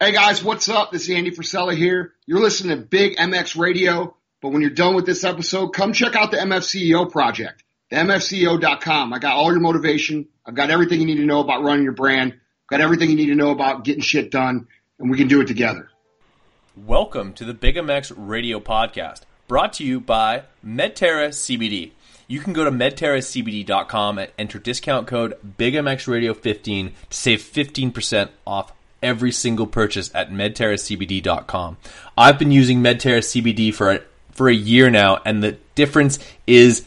Hey guys, what's up? This is Andy Frisella here. You're listening to Big MX Radio, but when you're done with this episode, come check out the MFCEO project, MFCEO.com. I got all your motivation. I've got everything you need to know about running your brand. I've got everything you need to know about getting shit done, and we can do it together. Welcome to the Big MX Radio Podcast, brought to you by Medterra CBD. You can go to medterracbd.com and enter discount code BigMXRadio15 to save 15% off every single purchase at medterracbd.com. I've been using Medterra CBD for a, for a year now, and the difference is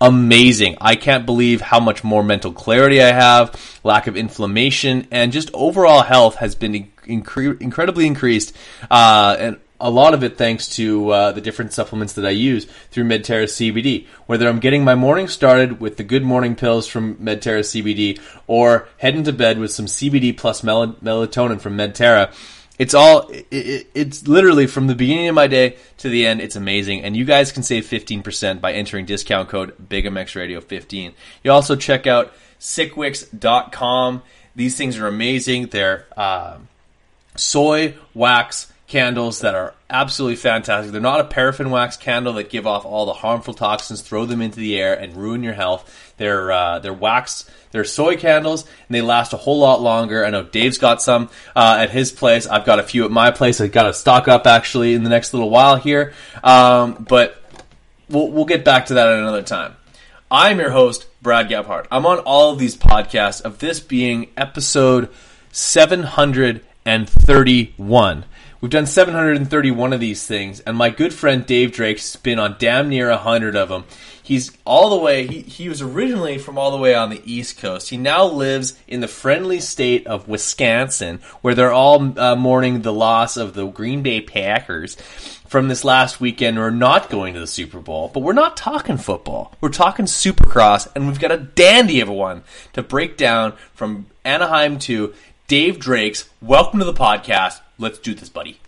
amazing. I can't believe how much more mental clarity I have, lack of inflammation, and just overall health has been incre- incredibly increased. Uh, and a lot of it thanks to uh, the different supplements that I use through Medterra CBD. Whether I'm getting my morning started with the good morning pills from Medterra CBD or heading to bed with some CBD plus mel- melatonin from Medterra, it's all it, it, it's literally from the beginning of my day to the end. It's amazing, and you guys can save 15% by entering discount code BigMXRadio15. You also check out sickwicks.com. These things are amazing. They're uh, soy wax candles that are absolutely fantastic. They're not a paraffin wax candle that give off all the harmful toxins, throw them into the air, and ruin your health. They're uh, they're wax, they're soy candles, and they last a whole lot longer. I know Dave's got some uh, at his place. I've got a few at my place. I've got to stock up actually in the next little while here, um, but we'll we'll get back to that at another time. I'm your host, Brad Gebhart. I'm on all of these podcasts, of this being episode 731. We've done 731 of these things, and my good friend Dave Drake's been on damn near 100 of them. He's all the way, he, he was originally from all the way on the East Coast. He now lives in the friendly state of Wisconsin, where they're all uh, mourning the loss of the Green Bay Packers from this last weekend. We're not going to the Super Bowl, but we're not talking football. We're talking Supercross, and we've got a dandy of a one to break down from Anaheim to Dave Drake's. Welcome to the podcast. Let's do this, buddy.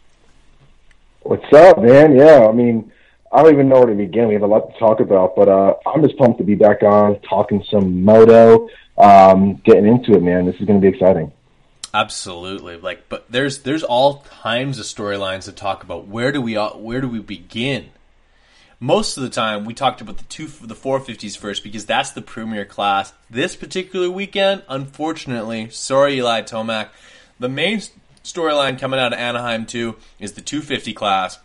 What's up, man? Yeah, I mean, I don't even know where to begin. We have a lot to talk about, but uh, I'm just pumped to be back on, talking some moto, um, getting into it, man. This is going to be exciting. Absolutely, like, but there's there's all kinds of storylines to talk about. Where do we where do we begin? Most of the time, we talked about the two the 450s first because that's the premier class. This particular weekend, unfortunately, sorry, Eli Tomac, the main storyline coming out of Anaheim too is the 250 class,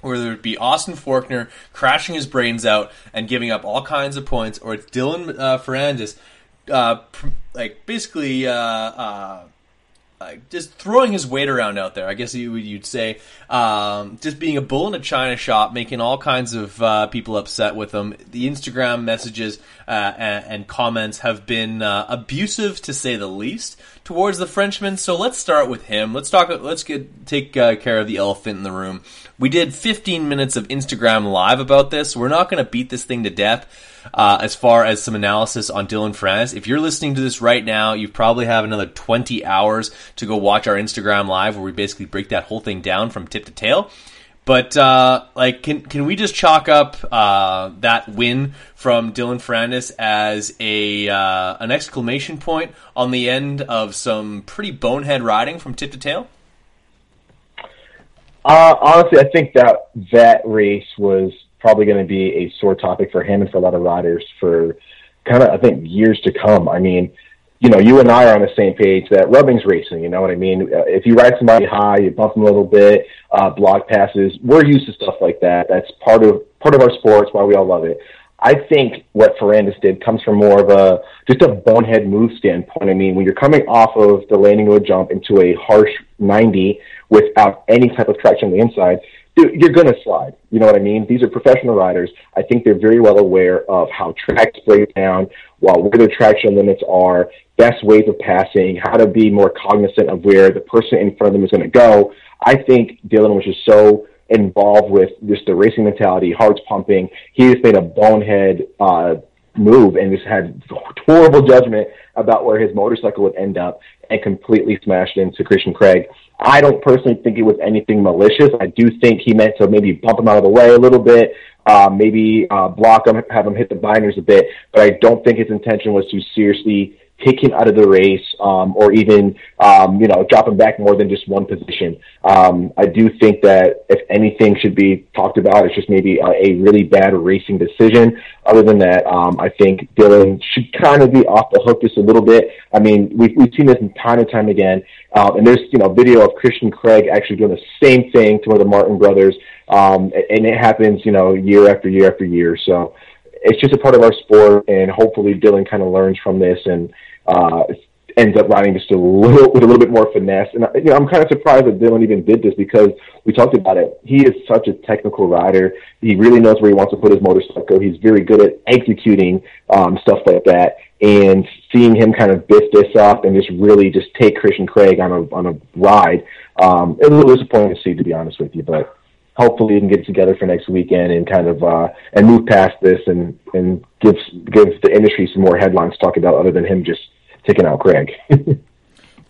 where there would be Austin Forkner crashing his brains out and giving up all kinds of points, or it's Dylan uh, Ferrandis, uh, pr- like basically. Uh, uh like just throwing his weight around out there. I guess you, would say um, just being a bull in a china shop, making all kinds of uh, people upset with him. The Instagram messages uh, and, and, comments have been uh, abusive to say the least towards the Frenchman. So let's start with him. Let's talk. Let's get take uh, care of the elephant in the room. We did 15 minutes of Instagram live about this. We're not going to beat this thing to death. Uh, as far as some analysis on Dylan Ferrandis, if you're listening to this right now, you probably have another 20 hours to go watch our Instagram live where we basically break that whole thing down from tip to tail. But uh, like, can can we just chalk up uh, that win from Dylan Ferrandis as a uh, an exclamation point on the end of some pretty bonehead riding from tip to tail? Uh, honestly, I think that that race was probably going to be a sore topic for him and for a lot of riders for kind of I think years to come. I mean, you know, you and I are on the same page that rubbing's racing. You know what I mean? Uh, if you ride somebody high, you bump them a little bit, uh, block passes. We're used to stuff like that. That's part of part of our sports. Why we all love it. I think what Ferrandis did comes from more of a just a bonehead move standpoint. I mean, when you're coming off of the landing a jump into a harsh 90 without any type of traction on the inside, you're going to slide. You know what I mean? These are professional riders. I think they're very well aware of how tracks break down, while where their traction limits are, best ways of passing, how to be more cognizant of where the person in front of them is going to go. I think Dylan was just so involved with just the racing mentality, hearts pumping. He just made a bonehead uh, move and just had horrible judgment about where his motorcycle would end up and completely smashed into Christian Craig. I don't personally think it was anything malicious. I do think he meant to maybe bump him out of the way a little bit, uh, maybe uh, block him, have him hit the binders a bit, but I don't think his intention was to seriously take him out of the race, um, or even, um, you know, drop him back more than just one position. Um, I do think that if anything should be talked about, it's just maybe a, a really bad racing decision. Other than that, um, I think Dylan should kind of be off the hook just a little bit. I mean, we've, we've seen this time and time again. Um, and there's, you know, video of Christian Craig actually doing the same thing to one of the Martin brothers. Um, and it happens, you know, year after year after year. So it's just a part of our sport, and hopefully Dylan kind of learns from this and uh, ends up riding just a little with a little bit more finesse. And you know, I'm kind of surprised that Dylan even did this because we talked about it. He is such a technical rider. He really knows where he wants to put his motorcycle. He's very good at executing um, stuff like that. And seeing him kind of biff this up and just really just take Christian Craig on a on a ride, um, it's a little disappointing to see, to be honest with you. But hopefully we can get together for next weekend and kind of uh, and move past this and and give give the industry some more headlines to talk about other than him just taking out Craig.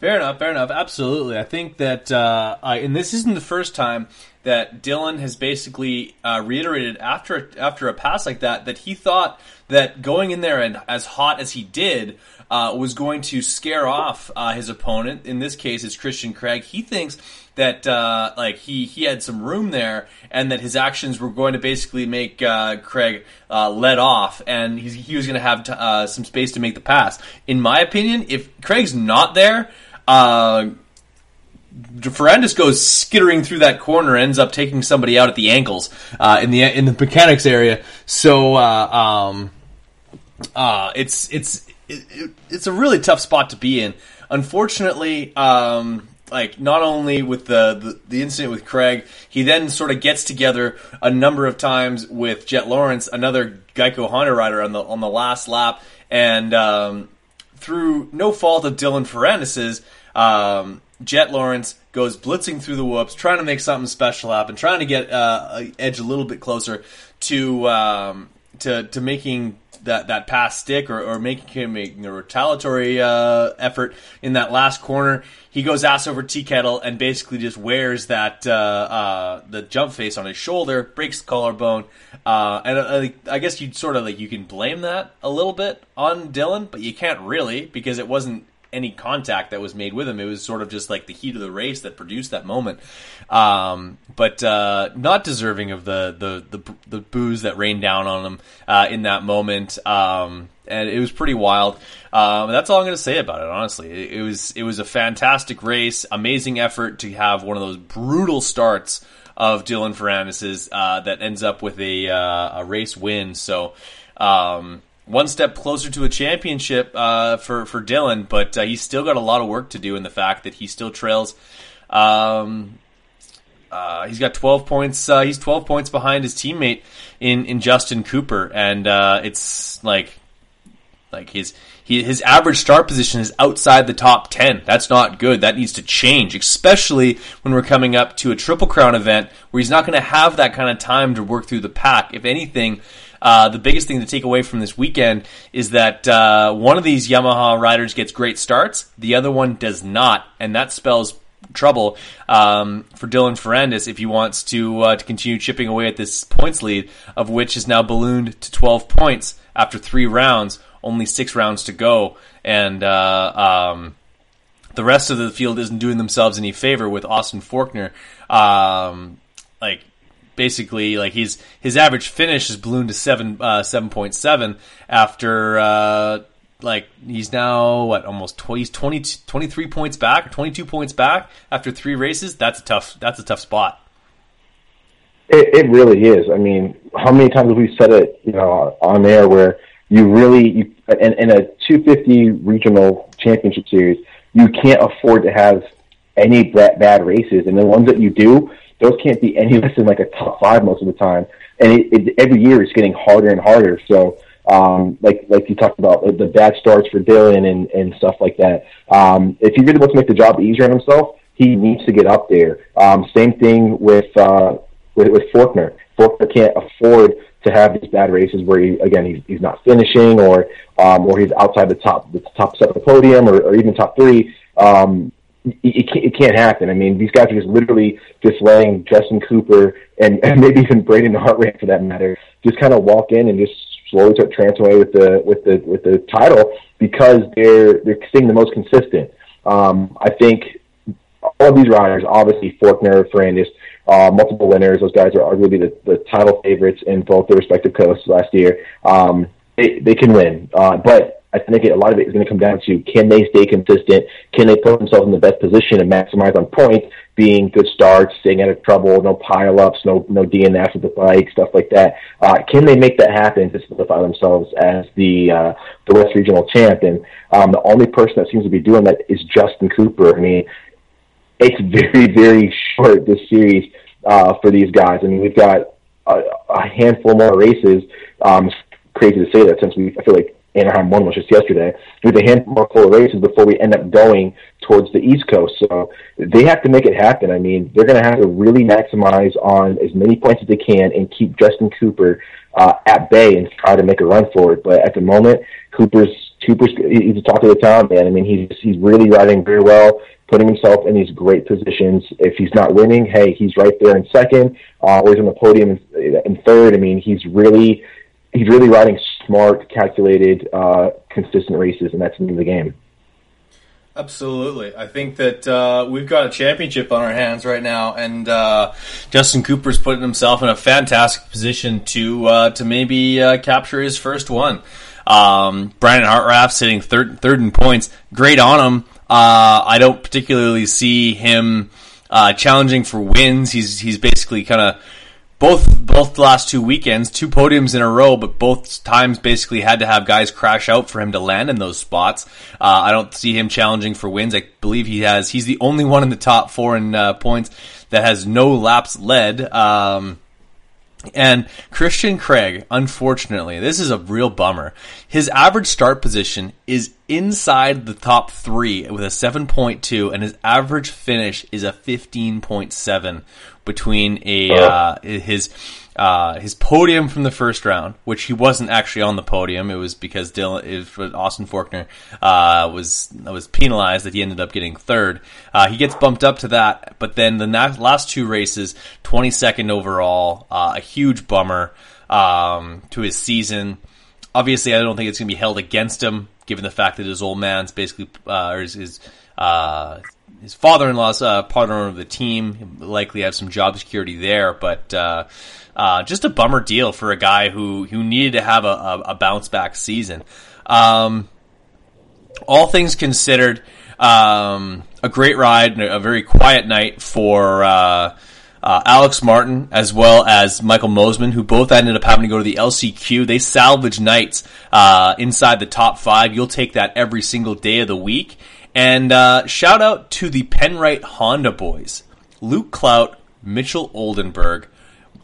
fair enough, fair enough. Absolutely, I think that, uh, I, and this isn't the first time that Dylan has basically uh, reiterated after after a pass like that that he thought that going in there and as hot as he did uh, was going to scare off uh, his opponent. In this case, it's Christian Craig. He thinks that uh, like he he had some room there, and that his actions were going to basically make uh, Craig uh, let off, and he was going to have uh, some space to make the pass. In my opinion, if Craig's not there. Uh, Ferrandis goes skittering through that corner, ends up taking somebody out at the ankles uh, in the in the mechanics area. So uh, um, uh, it's it's it, it's a really tough spot to be in. Unfortunately, um, like not only with the, the, the incident with Craig, he then sort of gets together a number of times with Jett Lawrence, another Geico Honda rider on the on the last lap, and um, through no fault of Dylan Ferrandis's, um, Jett Lawrence goes blitzing through the whoops, trying to make something special happen, trying to get uh, Edge a little bit closer to um, to to making that that pass stick or, or making him making a retaliatory uh, effort in that last corner. He goes ass over tea kettle and basically just wears that uh, uh, the jump face on his shoulder, breaks the collarbone, uh, and uh, I guess you sort of like you can blame that a little bit on Dylan, but you can't really because it wasn't any contact that was made with him. It was sort of just like the heat of the race that produced that moment. Um, but uh, not deserving of the, the the the booze that rained down on him uh, in that moment. Um, and it was pretty wild. Um, that's all I'm going to say about it. Honestly, it, it, was it was a fantastic race, amazing effort to have one of those brutal starts of Dylan Ferrandis's uh, that ends up with a uh, a race win. So. Um, one step closer to a championship uh, for for Dylan, but uh, he's still got a lot of work to do in the fact that he still trails. Um, uh, he's got 12 points. Uh, he's 12 points behind his teammate in, in Justin Cooper, and uh, it's like like his he, his average start position is outside the top 10. That's not good. That needs to change, especially when we're coming up to a Triple Crown event where he's not going to have that kind of time to work through the pack. If anything, uh, the biggest thing to take away from this weekend is that uh, one of these Yamaha riders gets great starts, the other one does not, and that spells trouble um, for Dylan Ferrandis if he wants to uh, to continue chipping away at this points lead, of which is now ballooned to 12 points after three rounds, only six rounds to go, and uh, um, the rest of the field isn't doing themselves any favor with Austin Forkner. Um, like basically like he's his average finish is ballooned to seven uh, seven point seven after uh, like he's now what almost he's 20, 23 points back twenty two points back after three races. That's a tough that's a tough spot. It, it really is. I mean, how many times have we said it? You know, on air where you really you, in, in a 250 regional championship series, you can't afford to have any bad races, and the ones that you do, those can't be any less than like a top five most of the time. And it, it, every year it's getting harder and harder. So, um, like like you talked about the bad starts for Dylan and and stuff like that. Um, if he really wants to make the job easier on himself, he needs to get up there. Um, same thing with uh, with, with Forkner. Forkner can't afford to have these bad races where he again he's, he's not finishing or um, or he's outside the top the top set of the podium or, or even top three. Um, it, it can't happen. I mean, these guys are just literally just letting Justin Cooper and, and maybe even Braden Hartranft for that matter just kind of walk in and just slowly start trancing away with the with the with the title because they're they're staying the most consistent. Um, I think all of these riders, obviously Forkner, Ferrandis, uh, multiple winners. Those guys are arguably the, the title favorites in both their respective coasts last year. Um, they, they can win, uh, but I think a lot of it is going to come down to can they stay consistent? Can they put themselves in the best position and maximize on point, being good starts, staying out of trouble, no pileups, no no DNF with the bike, stuff like that. Uh, can they make that happen to solidify themselves as the uh, the West Regional champ? And um, the only person that seems to be doing that is Justin Cooper. I mean, it's very very short this series uh, for these guys. I mean, we've got a, a handful more races. Um, crazy to say that since we I feel like Anaheim won was just yesterday. Have a handful of races before we end up going towards the East Coast. So they have to make it happen. I mean, they're going to have to really maximize on as many points as they can and keep Justin Cooper uh, at bay and try to make a run for it. But at the moment, Cooper's Cooper's he's the talk of the town, man. I mean, he's he's really riding very well, putting himself in these great positions. If he's not winning, hey, he's right there in second, uh, or he's on the podium in, in third. I mean, he's really he's really riding smart, calculated, uh, consistent races, and that's the name of the game. Absolutely. I think that uh, we've got a championship on our hands right now, and uh, Justin Cooper's putting himself in a fantastic position to uh, to maybe uh, capture his first one. Um, Brandon Hartranft sitting third third in points. Great on him. Uh, I don't particularly see him uh, challenging for wins. He's he's basically kind of both both last two weekends, two podiums in a row, but both times basically had to have guys crash out for him to land in those spots. Uh, I don't see him challenging for wins. I believe he has. He's the only one in the top four in uh, points that has no laps led. Um, and Christian Craig, unfortunately, this is a real bummer. His average start position is inside the top three with a 7.2, and his average finish is a 15.7, between a uh, his uh, his podium from the first round, which he wasn't actually on the podium. It was because Dylan, it was Austin Forkner uh, was was penalized that he ended up getting third. Uh, he gets bumped up to that, but then the last two races, twenty second overall, uh, a huge bummer um, to his season. Obviously, I don't think it's going to be held against him, given the fact that his old man's basically uh, or his, his uh, his father-in-law's uh, part owner of the team. likely have some job security there, but uh, uh, just a bummer deal for a guy who who needed to have a, a, a bounce back season. Um, all things considered, um, a great ride, and a very quiet night for. Uh, uh, Alex Martin as well as Michael Mosiman, who both ended up having to go to the LCQ. They salvage nights uh, inside the top five. You'll take that every single day of the week. And uh, shout out to the Penrite Honda boys Luke Clout, Mitchell Oldenburg,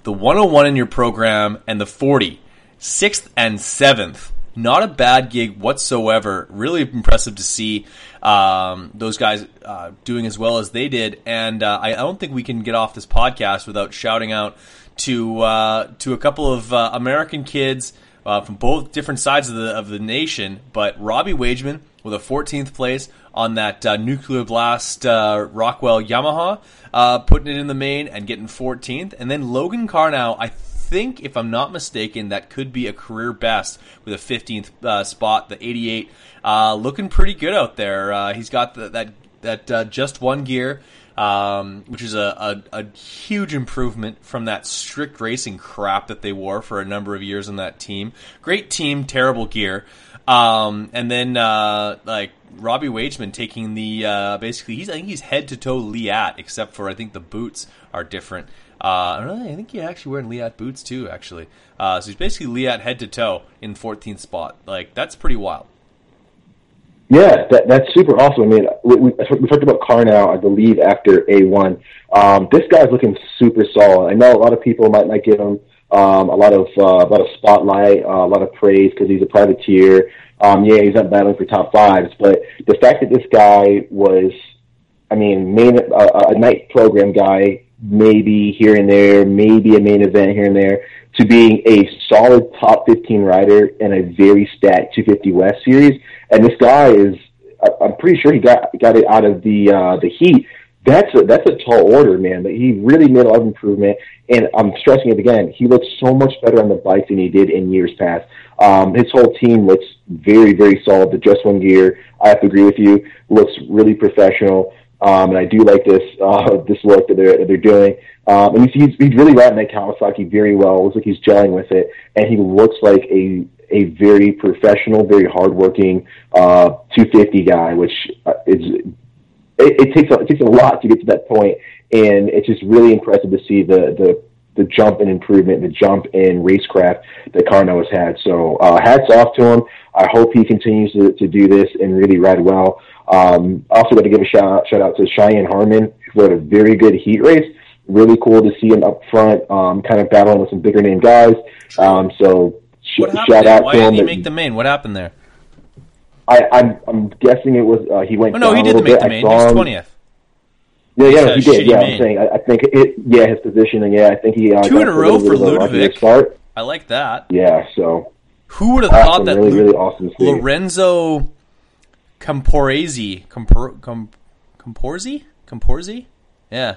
the 101 in your program, and the 40, sixth and seventh. Not a bad gig whatsoever. Really impressive to see um, those guys uh, doing as well as they did. And uh, I, don't think we can get off this podcast without shouting out to uh, to a couple of uh, American kids uh, from both different sides of the of the nation. But Robbie Wageman with a 14th place on that uh, nuclear blast uh, Rockwell Yamaha, uh, putting it in the main and getting 14th. And then Logan Karnow, I think, if I'm not mistaken, that could be a career best with a 15th uh, spot, the 88. Uh, looking pretty good out there. Uh, he's got the, that that just one gear. Um, which is a, a, a, huge improvement from that strict racing crap that they wore for a number of years on that team. Great team, terrible gear. Um, and then uh, like Robbie Wageman taking the uh, basically he's I think he's head to toe Leatt except for I think the boots are different. Uh, I think he actually wearing Leatt boots too. Actually, uh, so he's basically Leatt head to toe in 14th spot. Like that's pretty wild. Yeah, that, that's super awesome. I mean, we, we, talked about Karnow, I believe, after A1. Um, this guy's looking super solid. I know a lot of people might not give him um, a lot of uh, a lot of spotlight, uh, a lot of praise because he's a privateer. Um, yeah, he's not battling for top fives, but the fact that this guy was, I mean, main uh, a night program guy, maybe here and there, maybe a main event here and there, to being a solid top 15 rider in a very stacked 250 West series, and this guy is, I'm pretty sure he got got it out of the uh, the heat that's a that's a tall order, man. But he really made a lot of improvement, and I'm stressing it again. He looks so much better on the bike than he did in years past. Um, his whole team looks very very solid. The just one gear, I have to agree with you, looks really professional. Um, and I do like this uh, this look that they're that they're doing. Um, and he's, he's he's really riding that Kawasaki very well. It looks like he's gelling with it, and he looks like a a very professional, very hardworking uh, 250 guy, which uh, is it, it takes a, it takes a lot to get to that point, and it's just really impressive to see the the the jump in improvement, the jump in racecraft that Karnow has had. So uh, hats off to him. I hope he continues to, to do this and really ride well. Um, also, got to give a shout out, shout out to Cheyenne Harmon, who had a very good heat race. Really cool to see him up front, um, kind of battling with some bigger name guys. Um, so sh- shout out Why to him. he make the main? What happened there? I, I'm I'm guessing it was uh, he went. Oh no, he didn't make the bit. I main. He was twentieth. Yeah, yeah, he did. Yeah. I'm saying. I, I think it. Yeah, his positioning. Yeah, I think he uh, Two in a row for Ludovic. Start. I like that. Yeah, so Who would have awesome, thought that really, Lu- really awesome. Lorenzo Camporese, Campor, Com, Camporzi, Camporzi, yeah.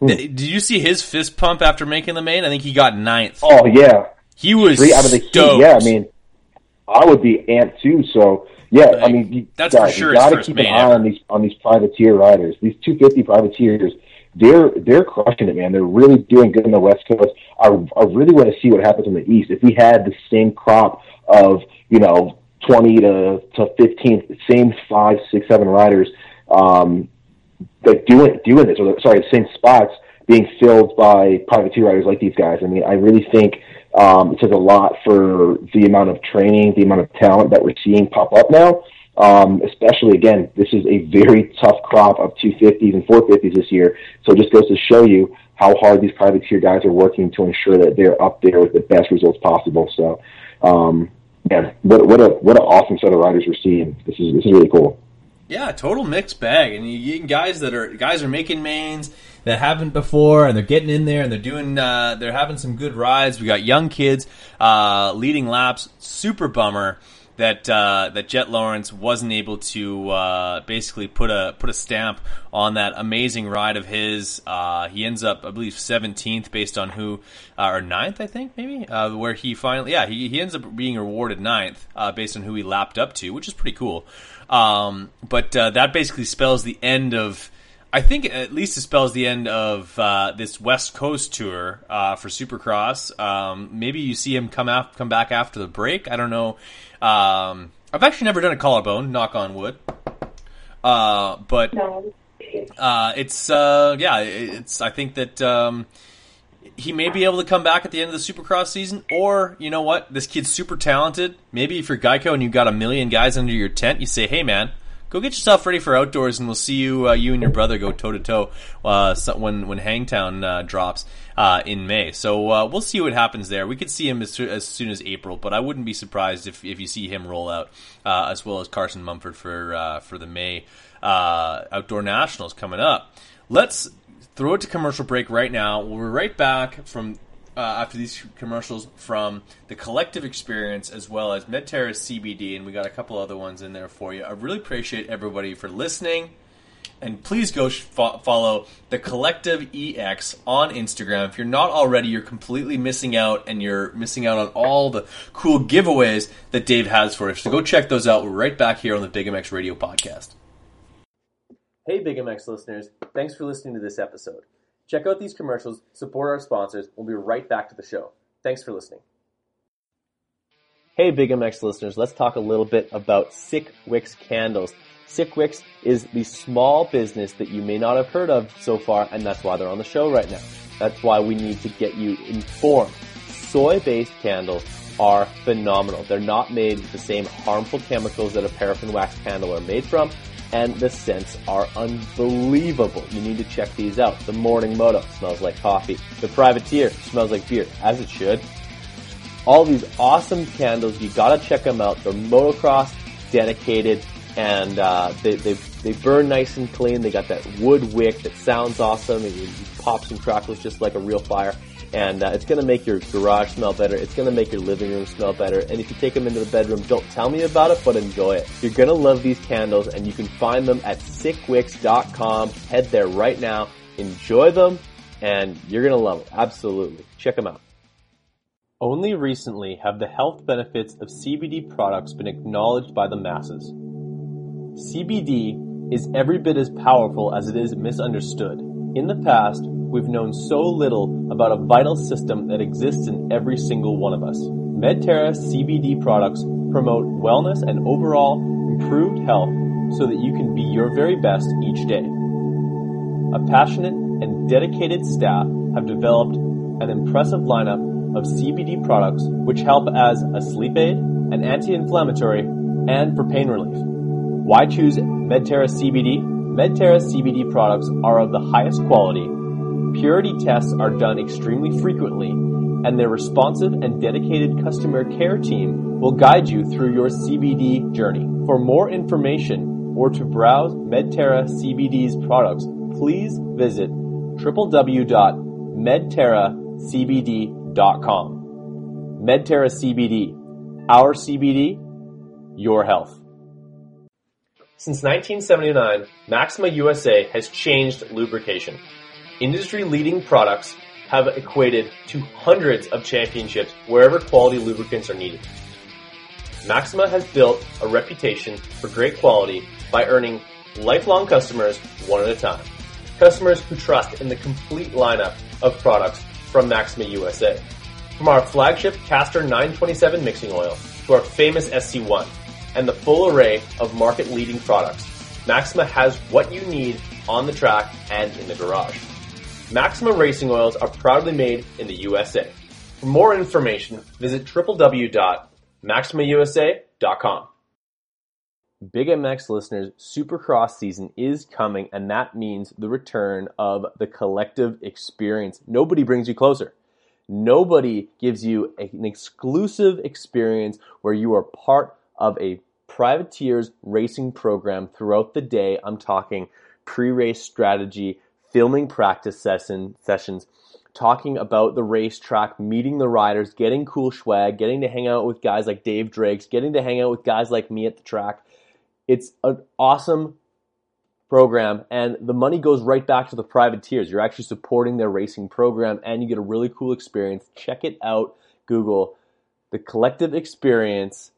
Hmm. Th- Did you see his fist pump after making the main? I think he got ninth. Oh yeah, he was three out of the heat. Yeah, I mean, I would be amped too. So yeah, I mean, you, that's for guys, sure you got to keep an eye ever. on these on these privateer riders. These 250 privateers, they're they're crushing it, man. They're really doing good in the West Coast. I I really want to see what happens in the East. If we had the same crop of you know 20 to to 15, same five, six, seven riders. Um, like doing doing this, or sorry, the same spots being filled by privateer riders like these guys. I mean, I really think um, it says a lot for the amount of training, the amount of talent that we're seeing pop up now. Um, especially again, this is a very tough crop of 250s and 450s this year. So it just goes to show you how hard these privateer guys are working to ensure that they're up there with the best results possible. So, um, yeah, what what a what an awesome set of riders we're seeing. This is this is really cool. Yeah, total mixed bag, and you get guys that are guys are making mains that haven't before, and they're getting in there and they're doing uh, they're having some good rides. We got young kids uh, leading laps. Super bummer that uh, that Jett Lawrence wasn't able to uh, basically put a put a stamp on that amazing ride of his. Uh, he ends up, I believe, seventeenth based on who uh, or 9th, I think maybe, uh, where he finally yeah he, he ends up being awarded ninth uh, based on who he lapped up to, which is pretty cool. Um, but that basically spells the end of. I think at least it spells the end of uh, this West Coast tour uh, for Supercross. Um, maybe you see him come af- come back after the break. I don't know. Um, I've actually never done a collarbone. Knock on wood. Uh, but uh, it's uh, yeah, it's. I think that um, he may be able to come back at the end of the Supercross season, or you know what, this kid's super talented. Maybe if you're Geico and you've got a million guys under your tent, you say, "Hey, man." Go get yourself ready for outdoors, and we'll see you. Uh, you and your brother go toe to toe when when Hangtown uh, drops uh, in May. So uh, we'll see what happens there. We could see him as, as soon as April, but I wouldn't be surprised if, if you see him roll out uh, as well as Carson Mumford for uh, for the May outdoor nationals coming up. Let's throw it to commercial break right now. We're right back from uh, after these commercials from the collective experience as well as Medterra CBD, and we got a couple other ones in there for you. I really appreciate everybody for listening. And please go fo- follow the Collective EX on Instagram. If you're not already, you're completely missing out, and you're missing out on all the cool giveaways that Dave has for us. So go check those out. We're right back here on the Big MX Radio Podcast. Hey, Big MX listeners. Thanks for listening to this episode. Check out these commercials, support our sponsors. We'll be right back to the show. Thanks for listening. Hey, Big MX listeners, let's talk a little bit about Sick Wicks candles. Sick Wicks is the small business that you may not have heard of so far, and that's why they're on the show right now. That's why we need to get you informed. Soy-based candles are phenomenal. They're not made with the same harmful chemicals that a paraffin wax candle are made from, and the scents are unbelievable. You need to check these out. The Morning Moto smells like coffee. The Privateer smells like beer, as it should. All these awesome candles, you gotta check them out. They're motocross dedicated, and uh, they, they they burn nice and clean. They got that wood wick that sounds awesome. It, it pops and crackles just like a real fire. And uh, it's going to make your garage smell better. It's going to make your living room smell better. And if you take them into the bedroom, don't tell me about it, but enjoy it. You're going to love these candles, and you can find them at sickwicks.com. Head there right now. Enjoy them, and you're going to love it. Absolutely. Check them out. Only recently have the health benefits of CBD products been acknowledged by the masses. CBD is every bit as powerful as it is misunderstood. In the past, we've known so little about a vital system that exists in every single one of us. Medterra CBD products promote wellness and overall improved health so that you can be your very best each day. A passionate and dedicated staff have developed an impressive lineup of CBD products which help as a sleep aid, an anti-inflammatory, and for pain relief. Why choose Medterra CBD? Medterra CBD products are of the highest quality. Purity tests are done extremely frequently, and their responsive and dedicated customer care team will guide you through your CBD journey. For more information or to browse Medterra CBD's products, please visit www.medterracbd.com. Medterra CBD, our CBD, your health. Since 1979, Maxima USA has changed lubrication. Industry leading products have equated to hundreds of championships wherever quality lubricants are needed. Maxima has built a reputation for great quality by earning lifelong customers one at a time. Customers who trust in the complete lineup of products from Maxima USA. From our flagship Castor 927 mixing oil to our famous SC1 and the full array of market leading products, Maxima has what you need on the track and in the garage. Maxima racing oils are proudly made in the USA. For more information, visit www.maximausa.com. Big MX listeners, Supercross season is coming, and that means the return of the collective experience. Nobody brings you closer. Nobody gives you an exclusive experience where you are part of a privateers racing program throughout the day. I'm talking pre-race strategy, filming practice session, sessions, talking about the racetrack, meeting the riders, getting cool swag, getting to hang out with guys like Dave Drakes, getting to hang out with guys like me at the track. It's an awesome program and the money goes right back to the privateers. You're actually supporting their racing program and you get a really cool experience. Check it out. Google the collective experience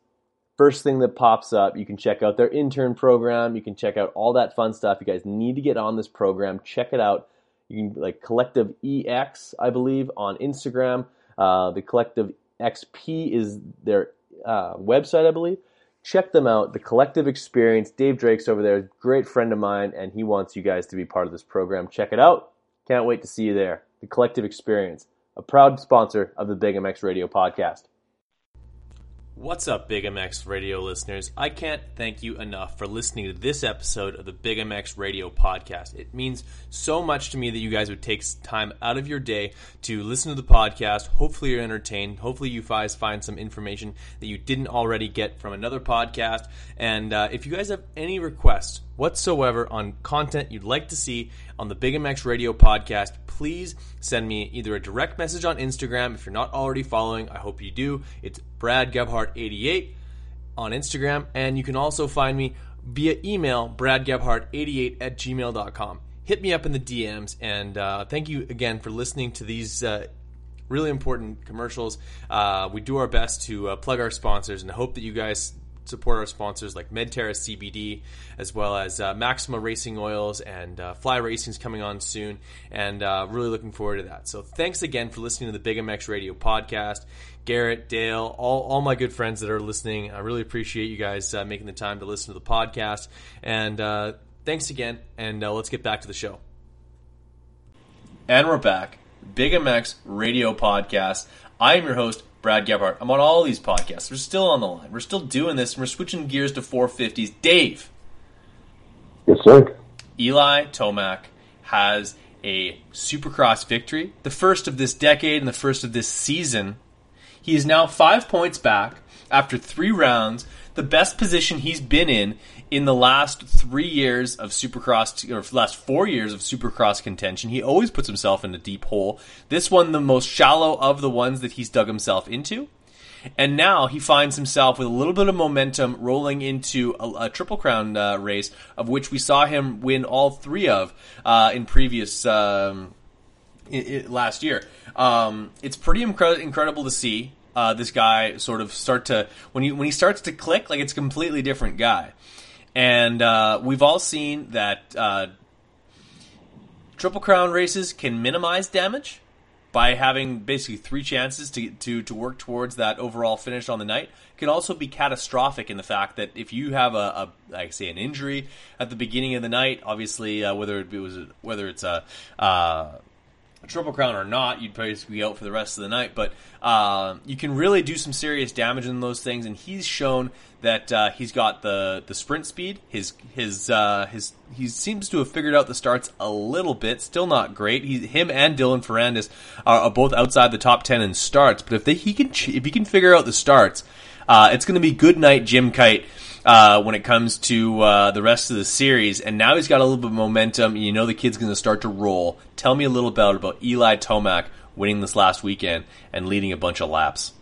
first thing that pops up. You can check out their intern program. You can check out all that fun stuff. You guys need to get on this program. Check it out. You can like Collective EX, I believe, on Instagram. Uh, the Collective XP is their uh, website, I believe. Check them out. The Collective Experience. Dave Drake's over there, great friend of mine, and he wants you guys to be part of this program. Check it out. Can't wait to see you there. The Collective Experience, a proud sponsor of the Big MX Radio podcast. What's up, Big MX radio listeners? I can't thank you enough for listening to this episode of the Big MX radio podcast. It means so much to me that you guys would take time out of your day to listen to the podcast. Hopefully, you're entertained. Hopefully, you guys find some information that you didn't already get from another podcast. And uh, if you guys have any requests whatsoever on content you'd like to see on the Big MX radio podcast, please send me either a direct message on Instagram if you're not already following. I hope you do. It's Brad Gebhart88 on Instagram, and you can also find me via email, bradgebhart88 at gmail.com. Hit me up in the DMs, and uh, thank you again for listening to these uh, really important commercials. Uh, we do our best to uh, plug our sponsors, and hope that you guys support our sponsors like Medterra CBD, as well as uh, Maxima Racing Oils and uh, Fly Racing is coming on soon, and uh, really looking forward to that. So thanks again for listening to the Big MX Radio podcast. Garrett, Dale, all, all my good friends that are listening, I really appreciate you guys uh, making the time to listen to the podcast. And uh, thanks again, and uh, let's get back to the show. And we're back. Big MX Radio Podcast. I am your host, Brad Gebhart. I'm on all these podcasts. We're still on the line. We're still doing this. And we're switching gears to 450s. Dave. Yes, sir. Eli Tomac has a Supercross victory, the first of this decade and the first of this season. He is now five points back after three rounds, the best position he's been in in the last three years of Supercross, or last four years of Supercross contention, he always puts himself in a deep hole. This one, the most shallow of the ones that he's dug himself into. And now he finds himself with a little bit of momentum rolling into a, a Triple Crown uh, race, of which we saw him win all three of uh, in previous um, last year. Um, it's pretty incre- incredible to see uh, this guy sort of start to when he when he starts to click, like it's a completely different guy. And uh, we've all seen that uh, Triple Crown races can minimize damage by having basically three chances to, to, to work towards that overall finish on the night. Can also be catastrophic in the fact that if you have a, a like say an injury at the beginning of the night, obviously uh, whether it was whether it's a uh, Triple Crown or not, you'd basically be out for the rest of the night. But uh, you can really do some serious damage in those things, and he's shown that uh, he's got the, the sprint speed. His his uh, his he seems to have figured out the starts a little bit. Still not great. He, him and Dylan Ferrandis are, are, both outside the top ten in starts. But if they, he can if he can figure out the starts, uh, it's going to be good night Jim Kite uh, when it comes to uh, the rest of the series. And now he's got a little bit of momentum, and you know the kid's going to start to roll. Tell me a little bit about Eli Tomac winning this last weekend and leading a bunch of laps.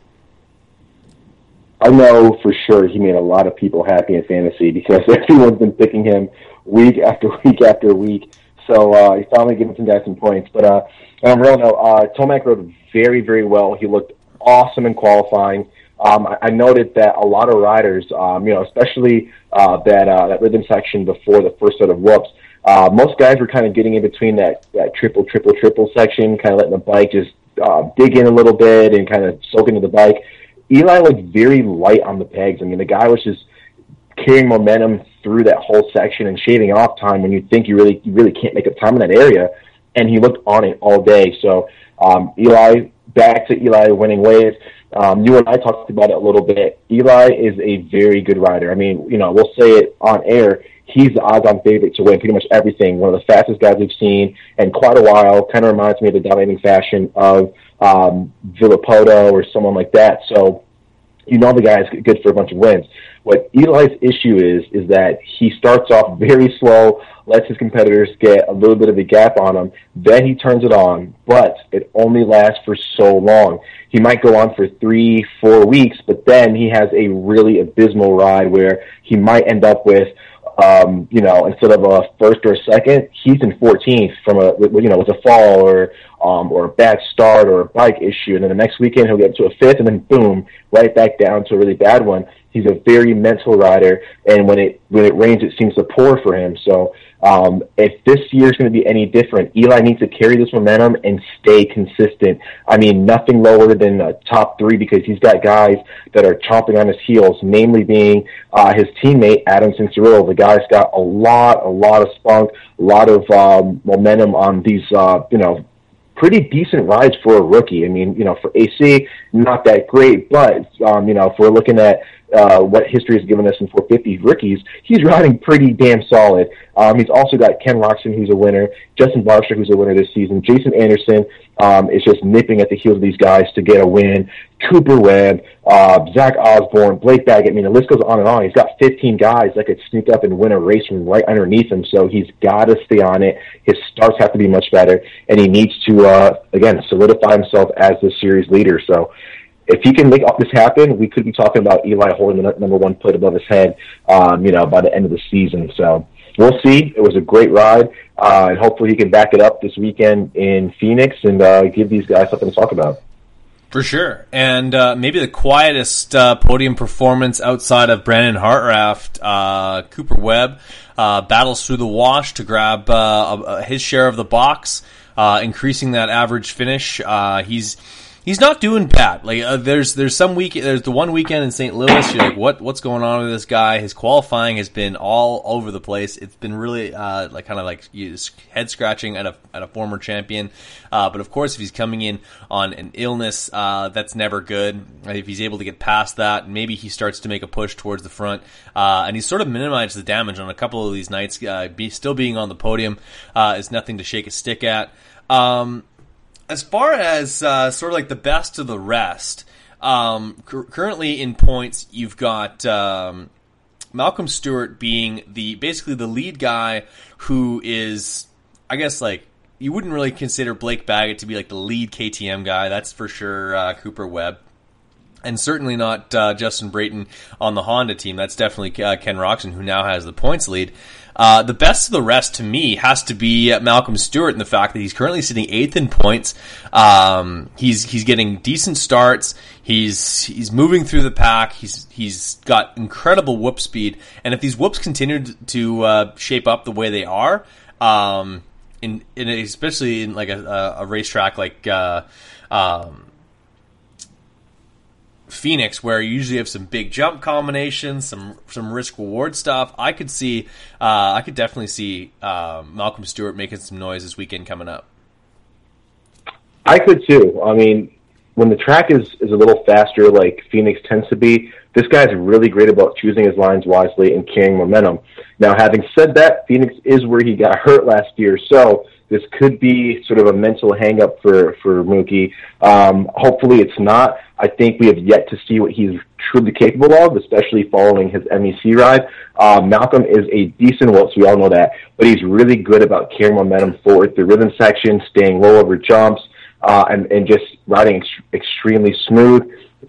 I know for sure he made a lot of people happy in fantasy because everyone's been picking him week after week after week. So uh, he's finally giving some guys some points. But uh, on a real note, uh, Tomac rode very, very well. He looked awesome in qualifying um, I, noted that a lot of riders, um, you know, especially uh, that uh, that rhythm section before the first set of whoops, uh, most guys were kind of getting in between that that triple, triple, triple section, kind of letting the bike just uh, dig in a little bit and kind of soak into the bike. Eli looked very light on the pegs. I mean, the guy was just carrying momentum through that whole section and shaving off time when you think you really you really can't make up time in that area. And he looked on it all day. So um, Eli, back to Eli winning waves. Um, you and I talked about it a little bit. Eli is a very good rider. I mean, you know, we'll say it on air. He's the odds-on favorite to win pretty much everything. One of the fastest guys we've seen in quite a while. Kind of reminds me of the dominating fashion of um, Villopoto or someone like that. So, you know, the guy's good for a bunch of wins. What Eli's issue is is that he starts off very slow, lets his competitors get a little bit of a gap on him, then he turns it on, but it only lasts for so long he might go on for three, four weeks, but then he has a really abysmal ride where he might end up with, um, you know, instead of a first or a second, he's in 14th from a, you know, with a fall or, um, or a bad start or a bike issue. And then the next weekend he'll get to a fifth and then boom, right back down to a really bad one. He's a very mental rider. And when it, when it rains, it seems to pour for him. So, um, if this year is going to be any different, Eli needs to carry this momentum and stay consistent. I mean, nothing lower than a top three because he's got guys that are chomping on his heels, namely being uh, his teammate Adam Cianciarulo. The guy's got a lot, a lot of spunk, a lot of um, momentum on these, uh, you know, pretty decent rides for a rookie. I mean, you know, for AC, not that great, but um, you know, if we're looking at uh, what history has given us in 450 rookies, he's riding pretty damn solid. Um, he's also got Ken Roczen, who's a winner, Justin Barcia, who's a winner this season. Jason Anderson um, is just nipping at the heels of these guys to get a win. Cooper Webb, uh, Zach Osborne, Blake Baggett. I mean, the list goes on and on. He's got 15 guys that could sneak up and win a race from right underneath him. So he's got to stay on it. His starts have to be much better, and he needs to uh, again solidify himself as the series leader. So if he can make all this happen, we could be talking about Eli holding the number one plate above his head, um, you know, by the end of the season. So we'll see. It was a great ride, uh, and hopefully he can back it up this weekend in Phoenix and uh, give these guys something to talk about. For sure, and uh, maybe the quietest uh, podium performance outside of Brandon Hartranft, uh, Cooper Webb uh, battles through the wash to grab his share of the box, increasing that average finish. he's he's not doing bad. Like uh, there's there's some week there's the one weekend in St. Louis. You're like, what what's going on with this guy? His qualifying has been all over the place. It's been really uh, like kind of like head scratching at a at a former champion. Uh, but of course, if he's coming in on an illness, uh, that's never good. If he's able to get past that, maybe he starts to make a push towards the front. Uh, and he's sort of minimized the damage on a couple of these nights. Uh, be, still being on the podium is nothing to shake a stick at. Um, as far as uh, sort of like the best of the rest, um, currently in points, you've got um, Malcolm Stewart being the basically the lead guy who is, I guess, like you wouldn't really consider Blake Baggett to be like the lead KTM guy. That's for sure uh, Cooper Webb. And certainly not uh, Justin Brayton on the Honda team. That's definitely uh, Ken Roczen, who now has the points lead. Uh, the best of the rest to me has to be Malcolm Stewart in the fact that he's currently sitting eighth in points. Um, he's he's getting decent starts. He's he's moving through the pack. He's he's got incredible whoop speed. And if these whoops continue to uh, shape up the way they are, um, in, in especially in like a, a racetrack like uh, um, Phoenix, where you usually have some big jump combinations, some some risk reward stuff. I could see, uh, I could definitely see uh, Malcolm Stewart making some noise this weekend coming up. I could too. I mean, when the track is is a little faster, like Phoenix tends to be, this guy's really great about choosing his lines wisely and carrying momentum. Now, having said that, Phoenix is where he got hurt last year, so this could be sort of a mental hangup for for Mookie. Um, hopefully, it's not. I think we have yet to see what he's truly capable of, especially following his MEC ride. Uh, Malcolm is a decent so we all know that, but he's really good about carrying momentum forward the rhythm section, staying low over jumps, uh, and and just riding ex- extremely smooth.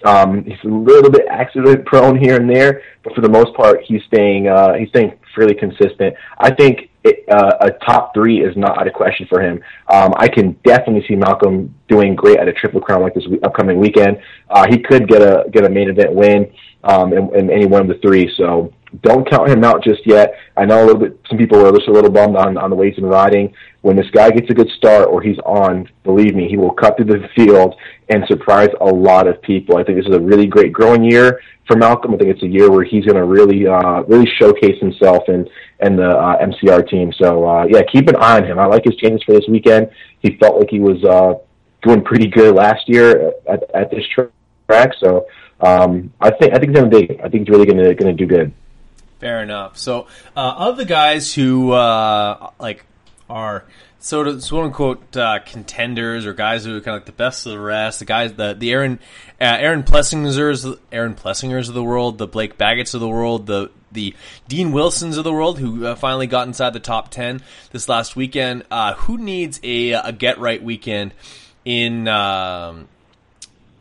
Um, he's a little bit accident prone here and there, but for the most part, he's staying uh, he's staying fairly consistent. I think it, uh, a top three is not out of question for him. Um, I can definitely see Malcolm doing great at a triple crown like this upcoming weekend. Uh, he could get a get a main event win um, in, in any one of the three. So don't count him out just yet. I know a little bit. Some people are just a little bummed on on the way he's been riding. When this guy gets a good start or he's on, believe me, he will cut through the field and surprise a lot of people. I think this is a really great growing year for Malcolm. I think it's a year where he's going to really uh, really showcase himself and and the uh, MCR team. So uh, yeah, keep an eye on him. I like his chances for this weekend. He felt like he was uh, doing pretty good last year at, at this track. So um, I think I think he's to dig. I think he's really to going to do good. Fair enough. So, uh, of the guys who uh, like are sort of quote unquote uh, contenders or guys who are kind of like the best of the rest, the guys the the Aaron uh, Aaron Plessingers Aaron Plessingers of the world, the Blake Baggetts of the world, the the Dean Wilsons of the world who uh, finally got inside the top ten this last weekend. Uh, who needs a, a get right weekend in um,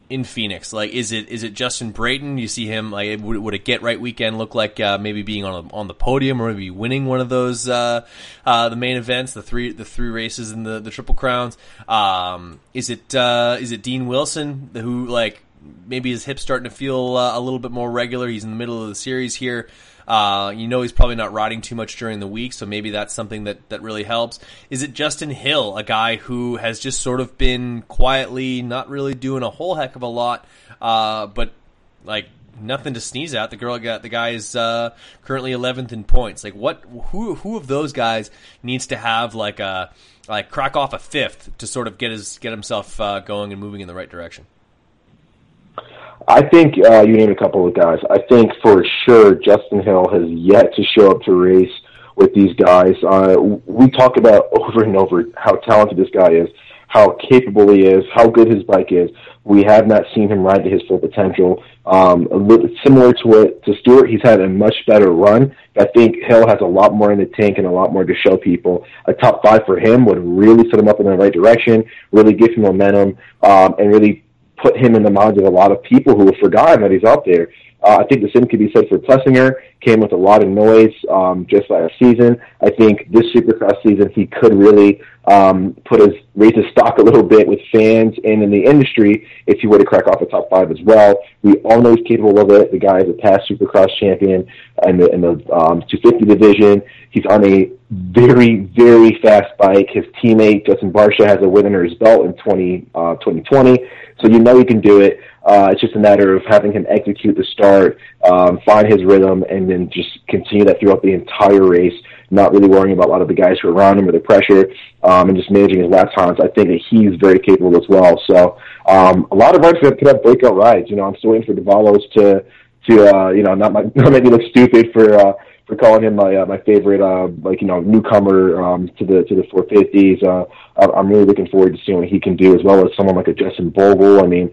in Phoenix? Like, is it is it Justin Brayton? You see him like would, would a get right weekend look like uh, maybe being on a, on the podium or maybe winning one of those uh, uh, the main events, the three the three races in the the Triple Crowns? Um, is it uh, is it Dean Wilson who like maybe his hips starting to feel uh, a little bit more regular? He's in the middle of the series here. Uh, you know he's probably not riding too much during the week, so maybe that's something that, that really helps. Is it Justin Hill, a guy who has just sort of been quietly not really doing a whole heck of a lot, uh, but like nothing to sneeze at. The girl got the guy is uh, currently 11th in points. Like what? Who who of those guys needs to have like a like crack off a fifth to sort of get his get himself uh, going and moving in the right direction? I think uh, you named a couple of guys. I think for sure Justin Hill has yet to show up to race with these guys. Uh, we talk about over and over how talented this guy is, how capable he is, how good his bike is. We have not seen him ride to his full potential. Um, a little similar to what to Stewart, he's had a much better run. I think Hill has a lot more in the tank and a lot more to show people. A top five for him would really set him up in the right direction, really give him momentum, um, and really put him in the minds of a lot of people who have forgotten that he's out there. Uh, I think the same could be said for Plessinger. Came with a lot of noise um, just last season. I think this Supercross season he could really um, put his raise his stock a little bit with fans and in the industry if he were to crack off a top five as well. We all know he's capable of it. The guy is a past Supercross champion in the in the um, 250 division. He's on a very very fast bike. His teammate Justin Barcia has a win under his belt in 20 uh, 2020, so you know he can do it. Uh, it's just a matter of having him execute the start, um, find his rhythm, and then just continue that throughout the entire race. Not really worrying about a lot of the guys who are around him or the pressure, um, and just managing his lap times. I think that he's very capable as well. So um, a lot of could have breakout rides. You know, I'm still waiting for Davalos to to uh, you know not my, not make me look stupid for. Uh, for calling him my uh, my favorite uh, like you know newcomer um, to the to the 450s. Uh, I'm really looking forward to seeing what he can do, as well as someone like a Justin Bogle. I mean,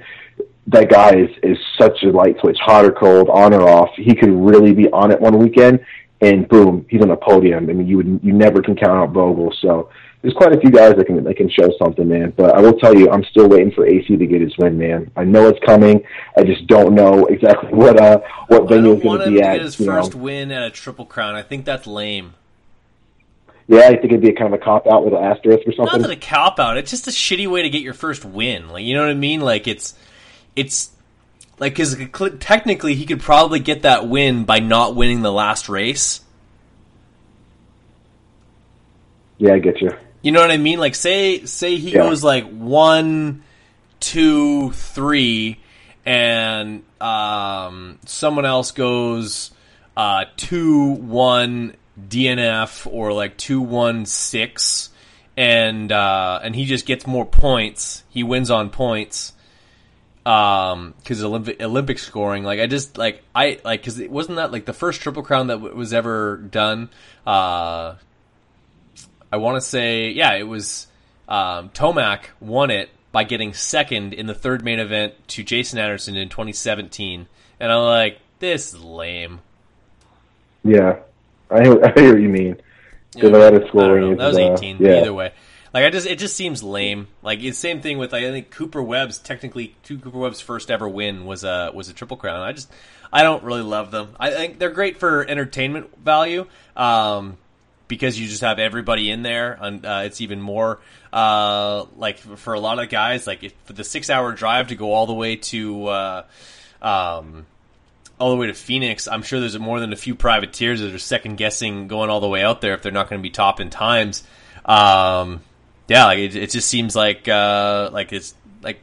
that guy is is such a light switch, hot or cold, on or off. He could really be on it one weekend, and boom, he's on the podium. I mean, you would you never can count out Bogle. So there's quite a few guys that can that can show something, man. But I will tell you, I'm still waiting for AC to get his win, man. I know it's coming. I just don't know exactly what uh what venue is going to be at. Get his first know. win at a Triple Crown. I think that's lame. Yeah, I think it'd be a kind of a cop out with an asterisk or something. Not that a cop out. It's just a shitty way to get your first win. Like you know what I mean? Like it's it's like because technically he could probably get that win by not winning the last race. Yeah, I get you. You know what I mean? Like say say he yeah. goes like one, two, three, and um, someone else goes uh, two, one DNF or like two, one, six, and uh, and he just gets more points. He wins on points um because Olympic Olympic scoring like I just like I like because it wasn't that like the first triple crown that w- was ever done uh I want to say, yeah, it was um, Tomac won it by getting second in the third main event to Jason Anderson in 2017, and I'm like, this is lame. Yeah, I hear, I hear what you mean. Yeah, that, scoring that was 18. Uh, yeah. Either way, like I just it just seems lame. Like it's same thing with like, I think Cooper Webb's technically two Cooper Webb's first ever win was a was a triple crown. I just I don't really love them. I think they're great for entertainment value. Um, because you just have everybody in there, and uh, it's even more uh, like for a lot of guys, like if, for the six hour drive to go all the way to. Uh, um, all the way to Phoenix, I'm sure there's more than a few privateers that are second guessing going all the way out there if they're not going to be top in times. Um, yeah, like it, it, just seems like uh, like it's like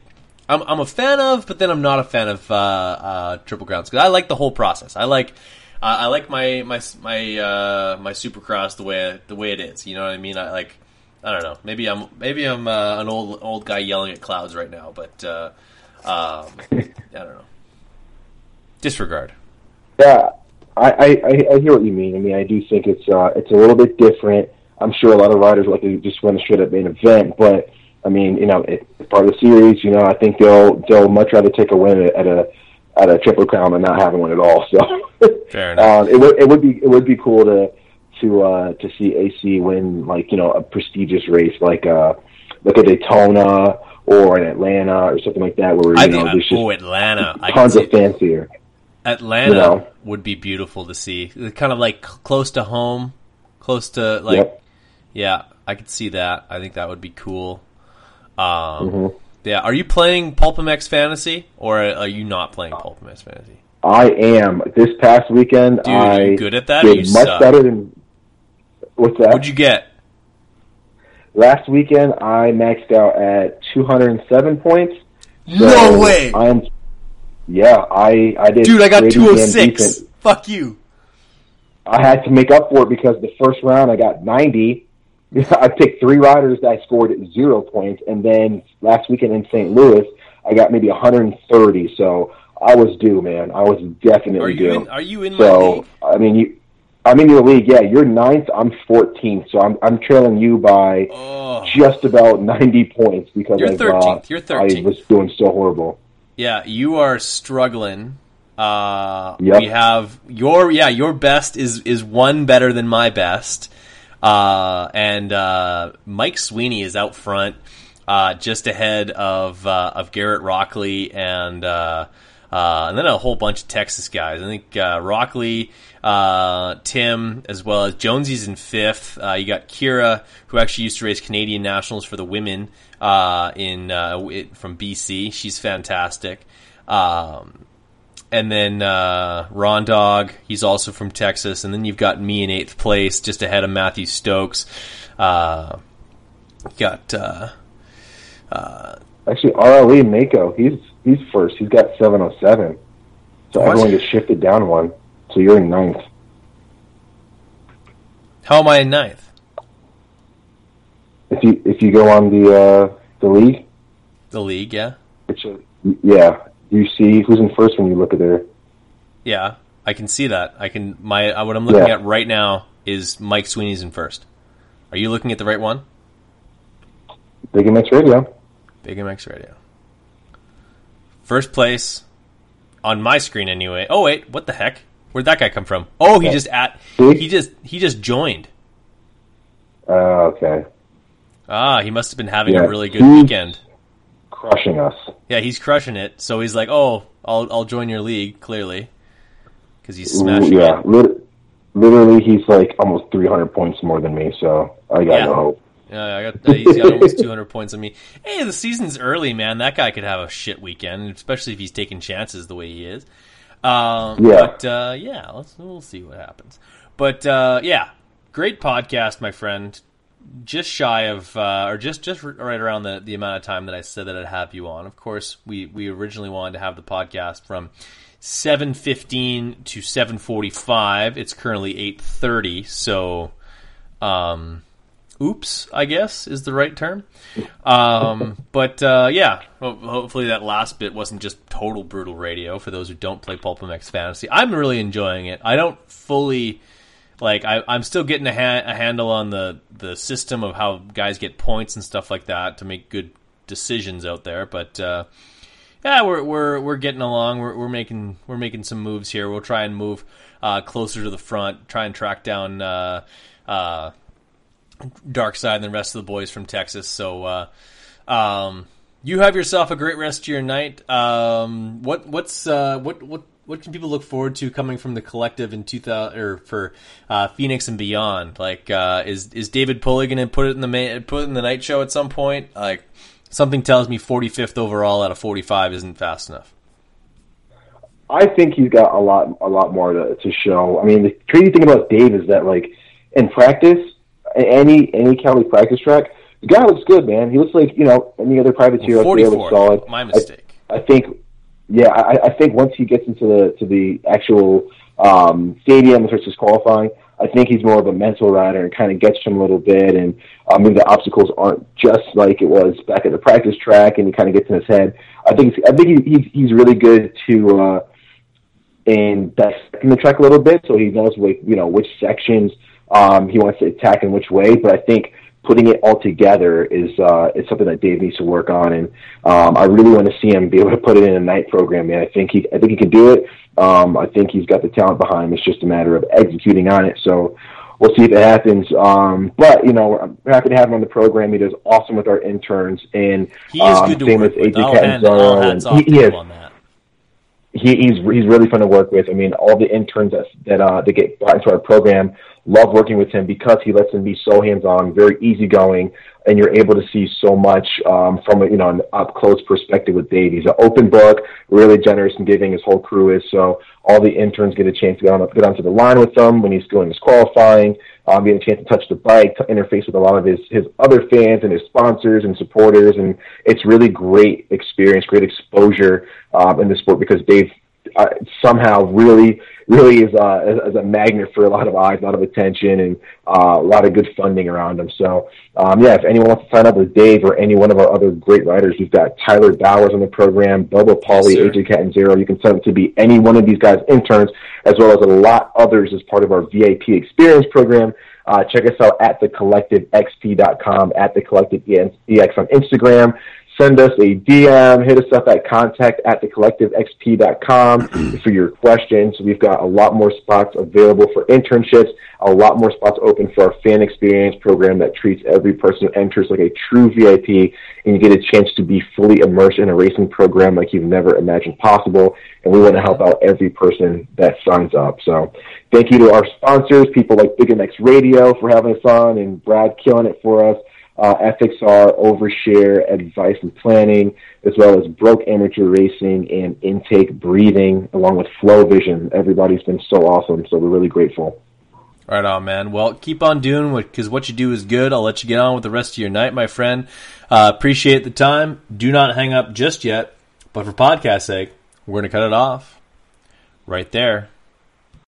I'm, I'm a fan of, but then I'm not a fan of uh, uh, Triple Crowns because I like the whole process. I like I like my my my uh, my Supercross the way the way it is. You know what I mean? I like. I don't know. Maybe I'm maybe I'm uh, an old old guy yelling at clouds right now, but uh, um, I don't know. Disregard. Yeah, I, I I hear what you mean. I mean, I do think it's uh, it's a little bit different. I'm sure a lot of riders like to just run a straight up main event, but I mean, you know, it's part of the series. You know, I think they'll they'll much rather take a win at a at a triple crown and not having one at all. So Fair enough. Um, it would it would be it would be cool to to uh, to see AC win like you know a prestigious race like uh like a Daytona or an Atlanta or something like that where you I know think, there's oh, Atlanta tons of fancier. Atlanta you know? would be beautiful to see. Kind of like close to home, close to like yep. yeah, I could see that. I think that would be cool. Um, mm-hmm. Yeah, are you playing PulpMX Fantasy or are you not playing PulpMX Fantasy? I am. This past weekend, Dude, I good at that. did much suck? better than. What's that? What'd you get? Last weekend, I maxed out at 207 points. So no way! I'm. Yeah, I I did. Dude, I got 206. Fuck you. I had to make up for it because the first round I got 90. I picked three riders that I scored zero points, and then last weekend in St. Louis, I got maybe 130. So I was due, man. I was definitely are you due. In, are you in so, my league? I mean, you. I'm in your league. Yeah, you're ninth. I'm 14th, so I'm I'm trailing you by oh. just about 90 points because you're 13th. Uh, you're 13th. I was doing so horrible. Yeah, you are struggling. Uh, yep. We have your yeah your best is is one better than my best, uh, and uh, Mike Sweeney is out front, uh, just ahead of uh, of Garrett Rockley and uh, uh, and then a whole bunch of Texas guys. I think uh, Rockley, uh, Tim, as well as Jonesy's in fifth. Uh, you got Kira, who actually used to race Canadian nationals for the women uh, in uh, it, from BC. She's fantastic. Um, and then uh, Ron Dog, he's also from Texas. And then you've got me in eighth place, just ahead of Matthew Stokes. Uh, got uh, uh, actually RLE Mako. He's he's first. He's got 707. So what? everyone just shifted down one. So you're in ninth. How am I in ninth? If you if you go on the uh, the league, the league, yeah, it's a, yeah. You see who's in first when you look at there. Yeah, I can see that. I can my uh, what I'm looking yeah. at right now is Mike Sweeney's in first. Are you looking at the right one? Big MX Radio. Big MX Radio. first place on my screen anyway. Oh wait, what the heck? Where'd that guy come from? Oh, he just at he just he just joined. Uh, okay. Ah, he must have been having Yeah, a really good he's- weekend. Crushing us. Yeah, he's crushing it. So he's like, "Oh, I'll I'll join your league." Clearly, because he's smashing yeah, it. lit- literally, he's like almost 300 points more than me, so I got Yeah. no hope. Yeah, I got he's got almost 200 points on me. Hey, the season's early, man. That guy could have a shit weekend, especially if he's taking chances the way he is. Um, Yeah. But uh, yeah, let's, we'll see what happens. But uh, yeah, great podcast, my friend. Just shy of, uh, or just just right around the, the amount of time that I said that I'd have you on. Of course, we we originally wanted to have the podcast from seven fifteen to seven forty five. It's currently eight thirty, so um, oops, I guess is the right term. Um, but uh, yeah, ho- hopefully that last bit wasn't just total brutal radio for those who don't play Pulp MX Fantasy. I'm really enjoying it. I don't fully like. I, I'm still getting a, ha- a handle on the the system of how guys get points and stuff like that to make good decisions out there. But uh, yeah, we're we're we're getting along. We're we're making we're making some moves here. We'll try and move uh, closer to the front. Try and track down. Uh, uh, Dark Side and the rest of the boys from Texas. So, uh, um, you have yourself a great rest of your night. Um, what what's uh, what what what can people look forward to coming from the collective in two thousand or for uh, Phoenix and beyond? Like, uh, is is David Pulley going to put it in the ma- put in the night show at some point? Like, something tells me forty fifth overall out of forty five isn't fast enough. I think he's got a lot, a lot more to, to show. I mean, the crazy thing about Dave is that, like, in practice, any any Cali practice track, the guy looks good, man. He looks like you know any other privateer out Forty there looks solid. My mistake. I think, yeah, I, I think once he gets into the to the actual um, stadium his qualifying, I think he's more of a mental rider and kind of gets him a little bit. And I mean, the obstacles aren't just like it was back at the practice track, and he kind of gets in his head. I think I think he, he's he's really good to. Uh, in the track a little bit, so he knows like you know which sections um, he wants to attack in which way. But I think putting it all together is uh, is something that Dave needs to work on, and um, I really want to see him be able to put it in a night program. Man, I think he I think he can do it. Um, I think he's got the talent behind him. It's just a matter of executing on it. So. We'll see if it happens. Um, but you know, I'm happy to have him on the program. He does awesome with our interns, and He is um, good to same work with with. AJ Catanzaro, and he, he is on that. he, he's he's really fun to work with. I mean, all the interns that that uh, that get brought into our program love working with him because he lets them be so hands on, very easygoing, and you're able to see so much um, from a you know an up close perspective with Dave. He's an open book, really generous and giving. His whole crew is so. All the interns get a chance to get on get onto the line with him when he's doing his qualifying. Um, a chance to touch the bike, to interface with a lot of his his other fans and his sponsors and supporters, and it's really great experience, great exposure um, in the sport because Dave uh, somehow really really is uh, a magnet for a lot of eyes, a lot of attention, and uh, a lot of good funding around him. So, um, yeah, if anyone wants to sign up with Dave or any one of our other great writers, we've got Tyler Bowers on the program, Bubba Pauly, sir. AJ Catanzaro. You can sign up to be any one of these guys' interns, as well as a lot others as part of our VIP experience program. Uh, check us out at thecollectivexp.com, at the collective EX on Instagram. Send us a DM, hit us up at contact at thecollectivexp.com for your questions. We've got a lot more spots available for internships, a lot more spots open for our fan experience program that treats every person who enters like a true VIP, and you get a chance to be fully immersed in a racing program like you've never imagined possible. And we want to help out every person that signs up. So thank you to our sponsors, people like Big MX Radio for having us on, and Brad killing it for us uh, FXR, Overshare, Advice and Planning, as well as Broke Amateur Racing and Intake Breathing, along with Flow Vision. Everybody's been so awesome, so we're really grateful. Right on, man. Well, keep on doing what because what you do is good. I'll let you get on with the rest of your night, my friend. Uh, appreciate the time. Do not hang up just yet, but for podcast sake, we're going to cut it off right there.